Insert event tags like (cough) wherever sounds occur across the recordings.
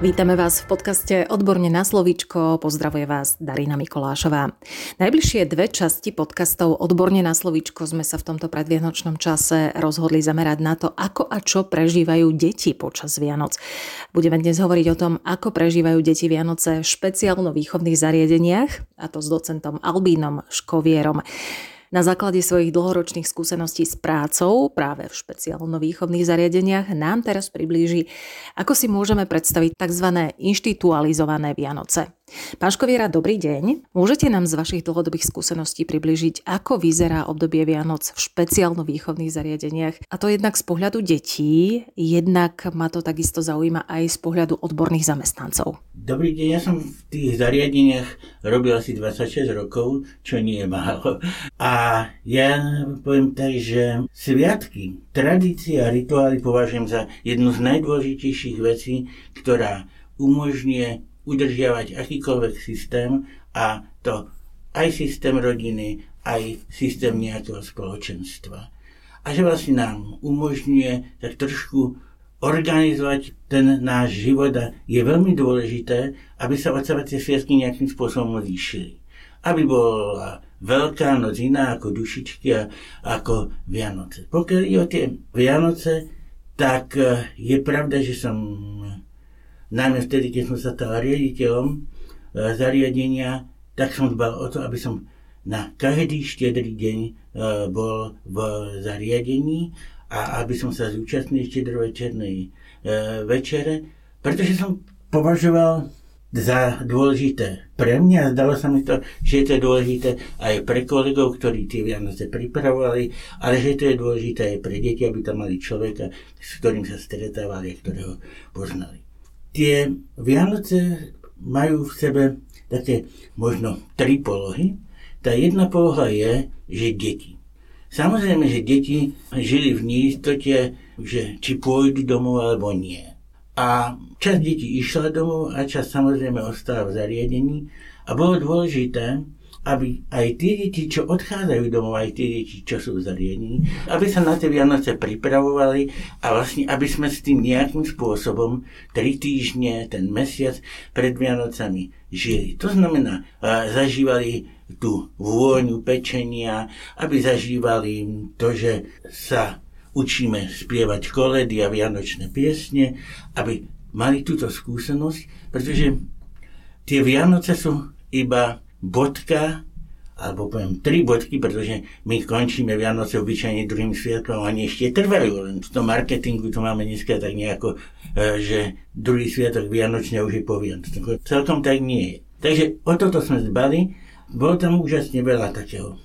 Vítame vás v podcaste Odborne na slovíčko. Pozdravuje vás Darina Mikolášová. Najbližšie dve časti podcastov Odborne na slovíčko sme sa v tomto predvianočnom čase rozhodli zamerať na to, ako a čo prežívajú deti počas Vianoc. Budeme dnes hovoriť o tom, ako prežívajú deti Vianoce v špeciálno-výchovných zariadeniach, a to s docentom Albínom Škovierom. Na základe svojich dlhoročných skúseností s prácou práve v špeciálno-výchovných zariadeniach nám teraz priblíži, ako si môžeme predstaviť tzv. inštitualizované Vianoce. Pán Škoviera, dobrý deň. Môžete nám z vašich dlhodobých skúseností približiť, ako vyzerá obdobie Vianoc v špeciálno-výchovných zariadeniach? A to jednak z pohľadu detí, jednak ma to takisto zaujíma aj z pohľadu odborných zamestnancov. Dobrý deň, ja som v tých zariadeniach robil asi 26 rokov, čo nie je málo. A ja poviem tak, že sviatky, tradície a rituály považujem za jednu z najdôležitejších vecí, ktorá umožňuje udržiavať akýkoľvek systém a to aj systém rodiny, aj systém nejakého spoločenstva. A že vlastne nám umožňuje tak trošku organizovať ten náš život a je veľmi dôležité, aby sa od seba tie sviatky nejakým spôsobom odlišili. Aby bola Veľká noc iná ako dušičky a ako Vianoce. Pokiaľ je o tie Vianoce, tak e, je pravda, že som najmä vtedy, keď som sa stal riaditeľom e, zariadenia, tak som dbal o to, aby som na každý štedrý deň e, bol v zariadení a aby som sa zúčastnil štedrovečernej večere, pretože som považoval za dôležité pre mňa. Zdalo sa mi to, že to je dôležité aj pre kolegov, ktorí tie Vianoce pripravovali, ale že to je dôležité aj pre deti, aby tam mali človeka, s ktorým sa stretávali a ktorého poznali. Tie Vianoce majú v sebe také možno tri polohy. Tá jedna poloha je, že deti. Samozrejme, že deti žili v neistote, že či pôjdu domov alebo nie. A čas detí išla domov a čas samozrejme ostala v zariadení. A bolo dôležité, aby aj tie deti, čo odchádzajú domov, aj tie deti, čo sú v zariadení, aby sa na tie Vianoce pripravovali a vlastne, aby sme s tým nejakým spôsobom tri týždne, ten mesiac pred Vianocami žili. To znamená, zažívali tú vôňu pečenia, aby zažívali to, že sa učíme spievať koledy a vianočné piesne, aby mali túto skúsenosť, pretože tie Vianoce sú iba bodka, alebo poviem tri bodky, pretože my končíme Vianoce obyčajne druhým sviatkom oni ešte trvajú, len v tom marketingu to máme dneska tak nejako, e, že druhý sviatok Vianočne už je po Celkom tak nie je. Takže o toto sme zbali, bolo tam úžasne veľa takého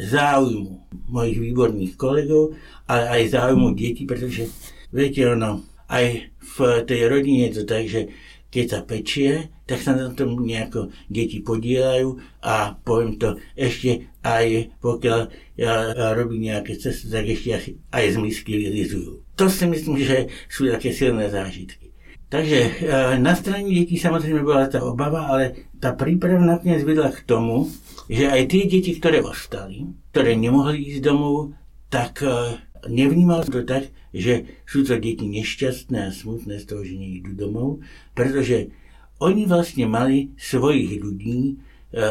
záujmu mojich výborných kolegov, ale aj záujmu detí, pretože viete, ono, aj v tej rodine je to tak, že keď sa pečie, tak sa na tom nejako deti podielajú a poviem to ešte aj pokiaľ ja, robím nejaké cesty, tak ešte aj z misky vylizujú. To si myslím, že sú také silné zážitky. Takže e, na strane detí samozrejme bola tá obava, ale tá príprava nakoniec vedla k tomu, že aj tie deti, ktoré ostali, ktoré nemohli ísť domov, tak e, nevnímal to tak, že sú to deti nešťastné a smutné z toho, že nejdú domov, pretože oni vlastne mali svojich ľudí e,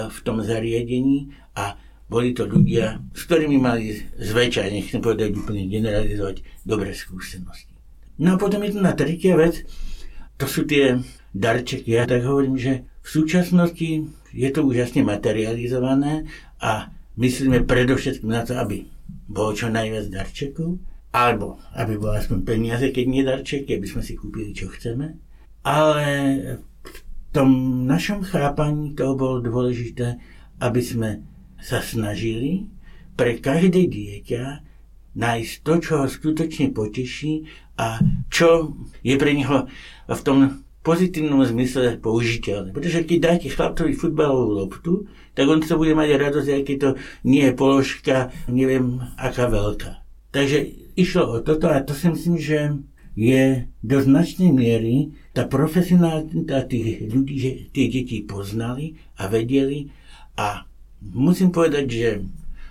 v tom zariadení a boli to ľudia, s ktorými mali zväčša, nechcem povedať úplne generalizovať, dobré skúsenosti. No a potom je tu na tretia vec, to sú tie darčeky. Ja tak hovorím, že v súčasnosti je to úžasne materializované a myslíme predovšetkým na to, aby bolo čo najviac darčekov, alebo aby bolo aspoň peniaze, keď nie darčeky, aby sme si kúpili, čo chceme. Ale v tom našom chápaní toho bolo dôležité, aby sme sa snažili pre každé dieťa nájsť to, čo ho skutočne poteší a čo je pre neho v tom pozitívnom zmysle použiteľné. Pretože keď dáte chlapcovi futbalovú loptu, tak on to bude mať radosť, aj keď to nie je položka, neviem, aká veľká. Takže išlo o toto a to si myslím, že je do značnej miery tá profesionálita tých ľudí, že tie deti poznali a vedeli A musím povedať, že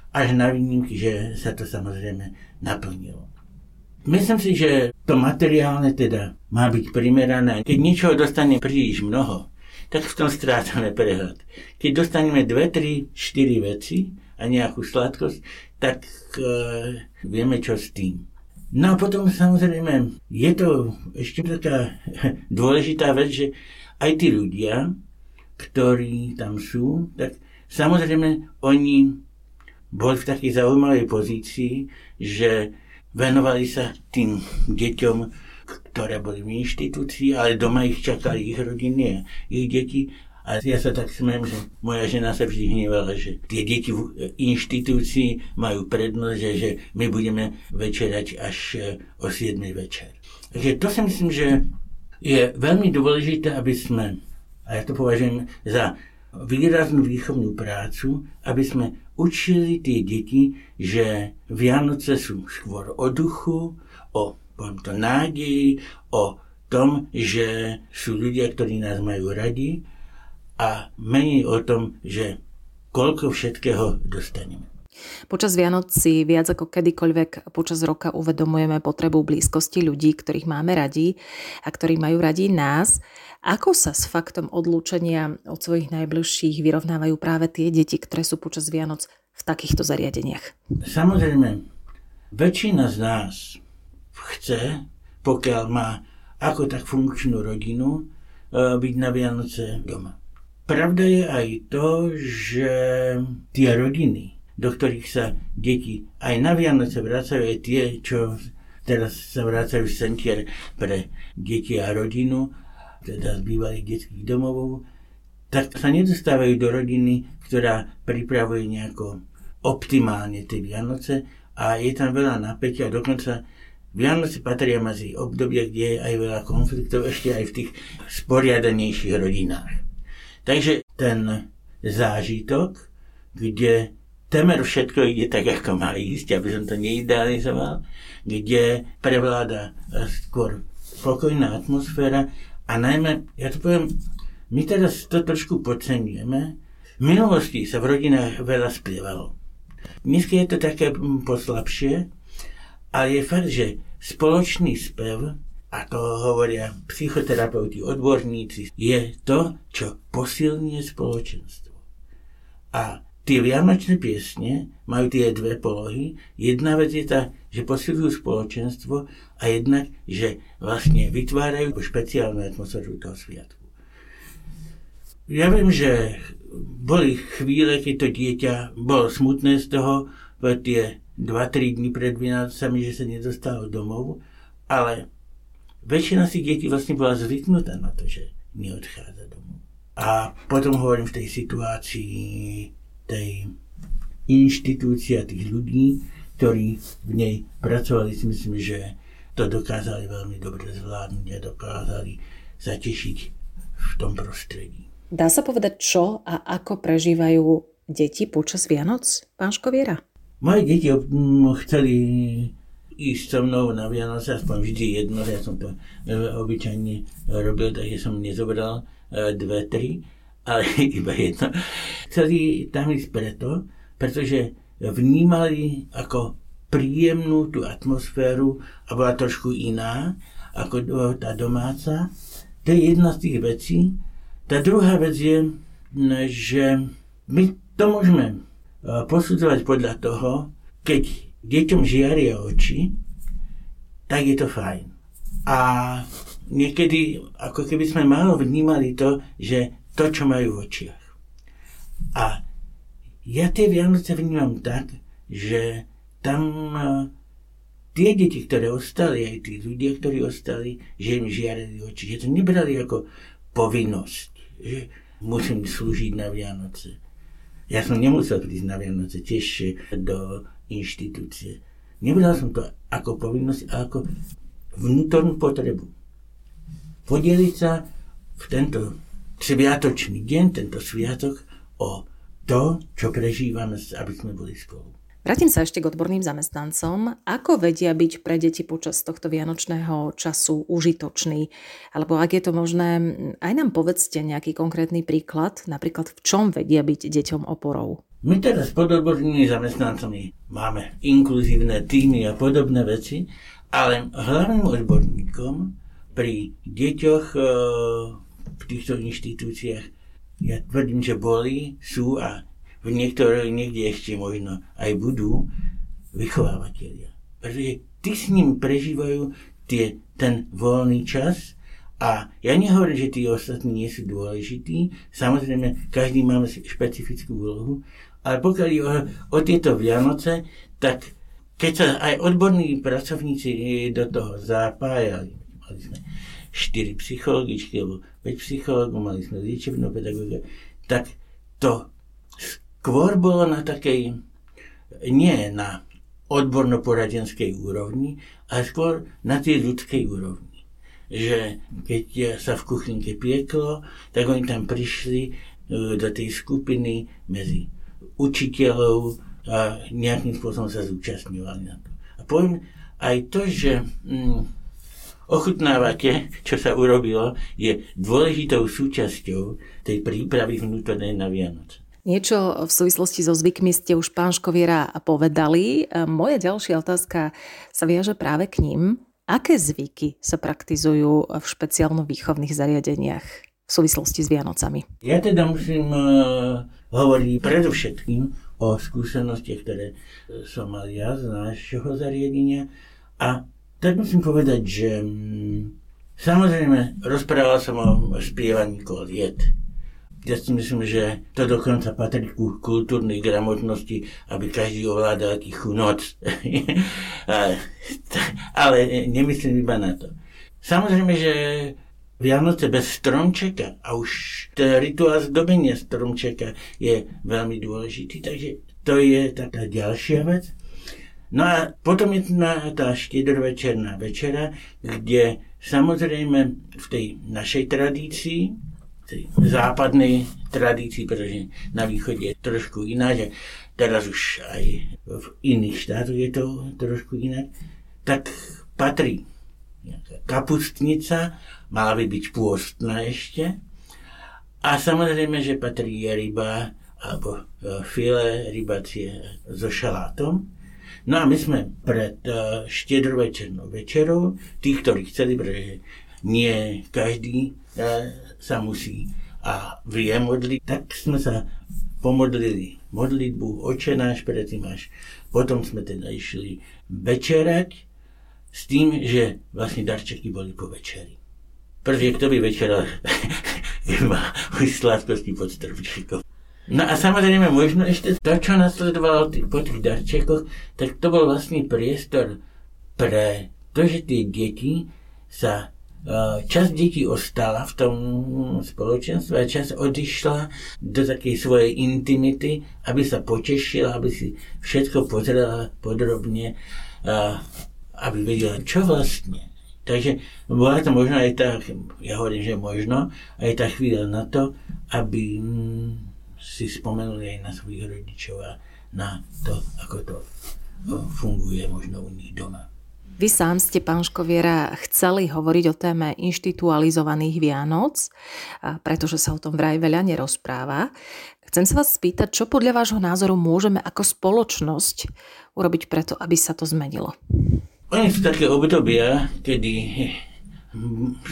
až na výnimky, že sa to samozrejme naplnilo. Myslím si, že to materiálne teda má byť primerané. Keď niečoho dostane príliš mnoho, tak v tom strácame prehľad. Keď dostaneme dve, tri, štyri veci a nejakú sladkosť, tak e, vieme čo s tým. No a potom samozrejme je to ešte taká (laughs) dôležitá vec, že aj tí ľudia, ktorí tam sú, tak samozrejme oni boli v takej zaujímavej pozícii, že venovali sa tým deťom, ktoré boli v inštitúcii, ale doma ich čakali ich rodiny a ich deti. A ja sa tak smiem, že moja žena sa vždy hnevala, že tie deti v inštitúcii majú prednosť, že, že my budeme večerať až e, o 7 večer. Takže to si myslím, že je veľmi dôležité, aby sme, a ja to považujem za výraznú výchovnú prácu, aby sme učili tie deti, že Vianoce sú skôr o duchu, o poviem to nádeji, o tom, že sú ľudia, ktorí nás majú radi a menej o tom, že koľko všetkého dostaneme. Počas Vianoc si viac ako kedykoľvek počas roka uvedomujeme potrebu blízkosti ľudí, ktorých máme radi a ktorí majú radi nás. Ako sa s faktom odlúčenia od svojich najbližších vyrovnávajú práve tie deti, ktoré sú počas Vianoc v takýchto zariadeniach? Samozrejme, väčšina z nás chce, pokiaľ má ako tak funkčnú rodinu, e, byť na Vianoce doma. Pravda je aj to, že tie rodiny, do ktorých sa deti aj na Vianoce vracajú, aj tie, čo teraz sa vracajú z centier pre deti a rodinu, teda z bývalých detských domov, tak sa nedostávajú do rodiny, ktorá pripravuje nejako optimálne tie Vianoce a je tam veľa napätia. Dokonca Vianoce patria medzi obdobia, kde je aj veľa konfliktov, ešte aj v tých sporiadanejších rodinách. Takže ten zážitok, kde temer všetko ide tak, ako má ísť, aby som to neidealizoval, kde prevláda skôr spokojná atmosféra a najmä, ja to poviem, my teraz to trošku podceňujeme. V minulosti sa v rodinách veľa spievalo. Dnes je to také mm, poslabšie, ale je fakt, že spoločný spev, a to hovoria psychoterapeuti, odborníci, je to, čo posilňuje spoločenstvo. A tie vianočné piesne majú tie dve polohy. Jedna vec je tá, že posilujú spoločenstvo a jednak, že vlastne vytvárajú špeciálnu atmosféru toho sviatku. Ja viem, že boli chvíle, keď to dieťa bolo smutné z toho, tie 2-3 dní pred Vianocami, že sa nedostalo domov, ale väčšina si detí vlastne bola zvyknutá na to, že neodchádza domov. A potom hovorím v tej situácii tej inštitúcia tých ľudí, ktorí v nej pracovali, si myslím, že to dokázali veľmi dobre zvládnuť a dokázali zatešiť v tom prostredí. Dá sa povedať, čo a ako prežívajú deti počas Vianoc, pán Škoviera? Moje deti chceli ísť so mnou na Vianoce, aspoň vždy jedno, ja som to e, obyčajne robil, takže som nezobral e, dve, tri, ale (laughs) iba jedno. Chceli tam ísť preto, pretože vnímali ako príjemnú tú atmosféru a bola trošku iná ako tá domáca. To je jedna z tých vecí. Tá druhá vec je, že my to môžeme e, posudzovať podľa toho, keď deťom žiaria oči, tak je to fajn. A niekedy, ako keby sme málo vnímali to, že to, čo majú v očiach. A ja tie Vianoce vnímam tak, že tam e, tie deti, ktoré ostali, aj tí ľudia, ktorí ostali, že im žiarili oči, že to nebrali ako povinnosť, že musím slúžiť na Vianoce. Ja som nemusel prísť na Vianoce tiež do inštitúcie. Nebral som to ako povinnosť, ale ako vnútornú potrebu. Podeliť sa v tento sviatočný deň, tento sviatok o to, čo prežívame, aby sme boli spolu. Vrátim sa ešte k odborným zamestnancom. Ako vedia byť pre deti počas tohto vianočného času užitočný? Alebo ak je to možné, aj nám povedzte nejaký konkrétny príklad, napríklad v čom vedia byť deťom oporou. My teraz pod odbornými zamestnancami máme inkluzívne týmy a podobné veci, ale hlavným odborníkom pri deťoch e, v týchto inštitúciách ja tvrdím, že boli, sú a v niektorých niekde ešte možno aj budú vychovávateľia. Pretože tí s ním prežívajú tie, ten voľný čas a ja nehovorím, že tí ostatní nie sú dôležití. Samozrejme, každý máme špecifickú úlohu, ale pokiaľ je o, o tieto Vianoce, tak keď sa aj odborní pracovníci do toho zapájali, mali sme 4 psychologičky alebo 5 psychologov, mali sme liečebnú pedagogiku, tak to skôr bolo na takej, nie na odborno-poradenskej úrovni, ale skôr na tej ľudskej úrovni. Že keď sa v kuchynke pieklo, tak oni tam prišli e, do tej skupiny medzi učiteľov a nejakým spôsobom sa zúčastňovali na to. A poviem aj to, že mm, ochutnávate, čo sa urobilo, je dôležitou súčasťou tej prípravy vnútornej na Vianoce. Niečo v súvislosti so zvykmi ste už pán Škoviera povedali. Moja ďalšia otázka sa viaže práve k ním. Aké zvyky sa praktizujú v špeciálno-výchovných zariadeniach v súvislosti s Vianocami? Ja teda musím uh, hovoriť predovšetkým o skúsenostiach, ktoré som mal ja z nášho zariadenia. A tak musím povedať, že um, samozrejme rozprával som o spievaní koliet ja si myslím, že to dokonca patrí ku kultúrnej gramotnosti, aby každý ovládal tichú noc. (laughs) Ale nemyslím iba na to. Samozrejme, že Vianoce bez stromčeka a už ten rituál zdobenia stromčeka je veľmi dôležitý, takže to je taká ďalšia vec. No a potom je tá štedrovečerná večera, kde samozrejme v tej našej tradícii tej západnej tradícii, pretože na východe je trošku iná, že teraz už aj v iných štátoch je to trošku inak, tak patrí kapustnica, mala by byť pôstna ešte. A samozrejme, že patrí ryba alebo e, file rybacie so šalátom. No a my sme pred e, štedrovečernou večerou, tí, ktorí chceli, pretože nie každý e, sa musí a vie modliť, tak sme sa pomodlili modlitbu Oče náš predtým až potom sme teda išli večerať s tým, že vlastne darčeky boli po večeri. Prvý, kto by večeral, (laughs) má už sladkosti pod stromčekom. No a samozrejme možno ešte to, čo nasledovalo po tých darčekoch, tak to bol vlastne priestor pre to, že tie deti sa časť detí ostala v tom spoločenstve a časť odišla do takej svojej intimity, aby sa potešila, aby si všetko pozrela podrobne, aby vedela, čo vlastne. Takže bola to možno aj tá, ja hovorím, že možno, aj tá chvíľa na to, aby mm, si spomenuli aj na svojich rodičov a na to, ako to funguje možno u nich doma. Vy sám ste, pán Škoviera, chceli hovoriť o téme inštitualizovaných Vianoc, pretože sa o tom vraj veľa nerozpráva. Chcem sa vás spýtať, čo podľa vášho názoru môžeme ako spoločnosť urobiť preto, aby sa to zmenilo? Oni sú také obdobia, kedy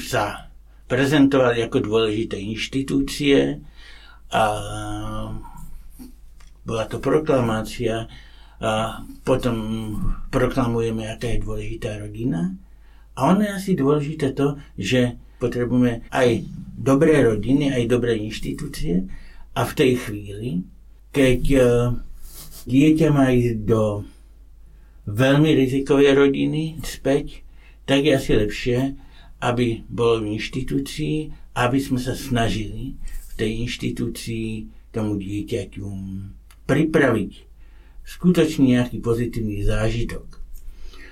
sa prezentovali ako dôležité inštitúcie a bola to proklamácia a potom proklamujeme, aká je dôležitá rodina. A ono je asi dôležité to, že potrebujeme aj dobré rodiny, aj dobré inštitúcie a v tej chvíli, keď uh, dieťa má ísť do veľmi rizikovej rodiny späť, tak je asi lepšie, aby bolo v inštitúcii, aby sme sa snažili tej inštitúcii tomu dieťaťu pripraviť skutočne nejaký pozitívny zážitok.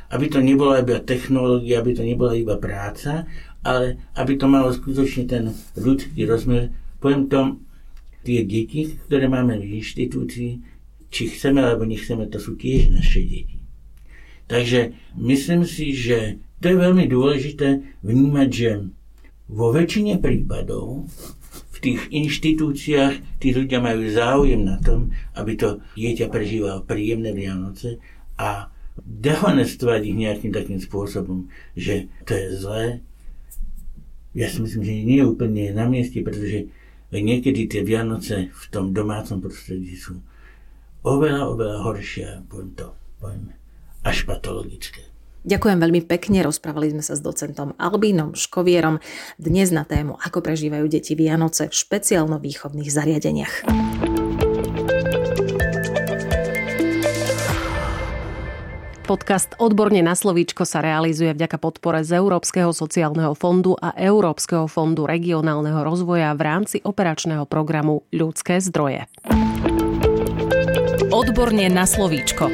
Aby to nebola iba technológia, aby to nebola iba práca, ale aby to malo skutočne ten ľudský rozmer. Poviem tom, tie deti, ktoré máme v inštitúcii, či chceme alebo nechceme, to sú tiež naše deti. Takže myslím si, že to je veľmi dôležité vnímať, že vo väčšine prípadov tých inštitúciách tí ľudia majú záujem na tom, aby to dieťa prežívalo príjemné Vianoce a dehonestovať ich nejakým takým spôsobom, že to je zlé, ja si myslím, že nie je úplne na mieste, pretože niekedy tie Vianoce v tom domácom prostredí sú oveľa, oveľa horšie, poviem to, poviem, až patologické. Ďakujem veľmi pekne, rozprávali sme sa s docentom Albínom Škovierom dnes na tému, ako prežívajú deti Vianoce v špeciálno-výchovných zariadeniach. Podcast Odborne na slovíčko sa realizuje vďaka podpore z Európskeho sociálneho fondu a Európskeho fondu regionálneho rozvoja v rámci operačného programu Ľudské zdroje. Odborne na slovíčko.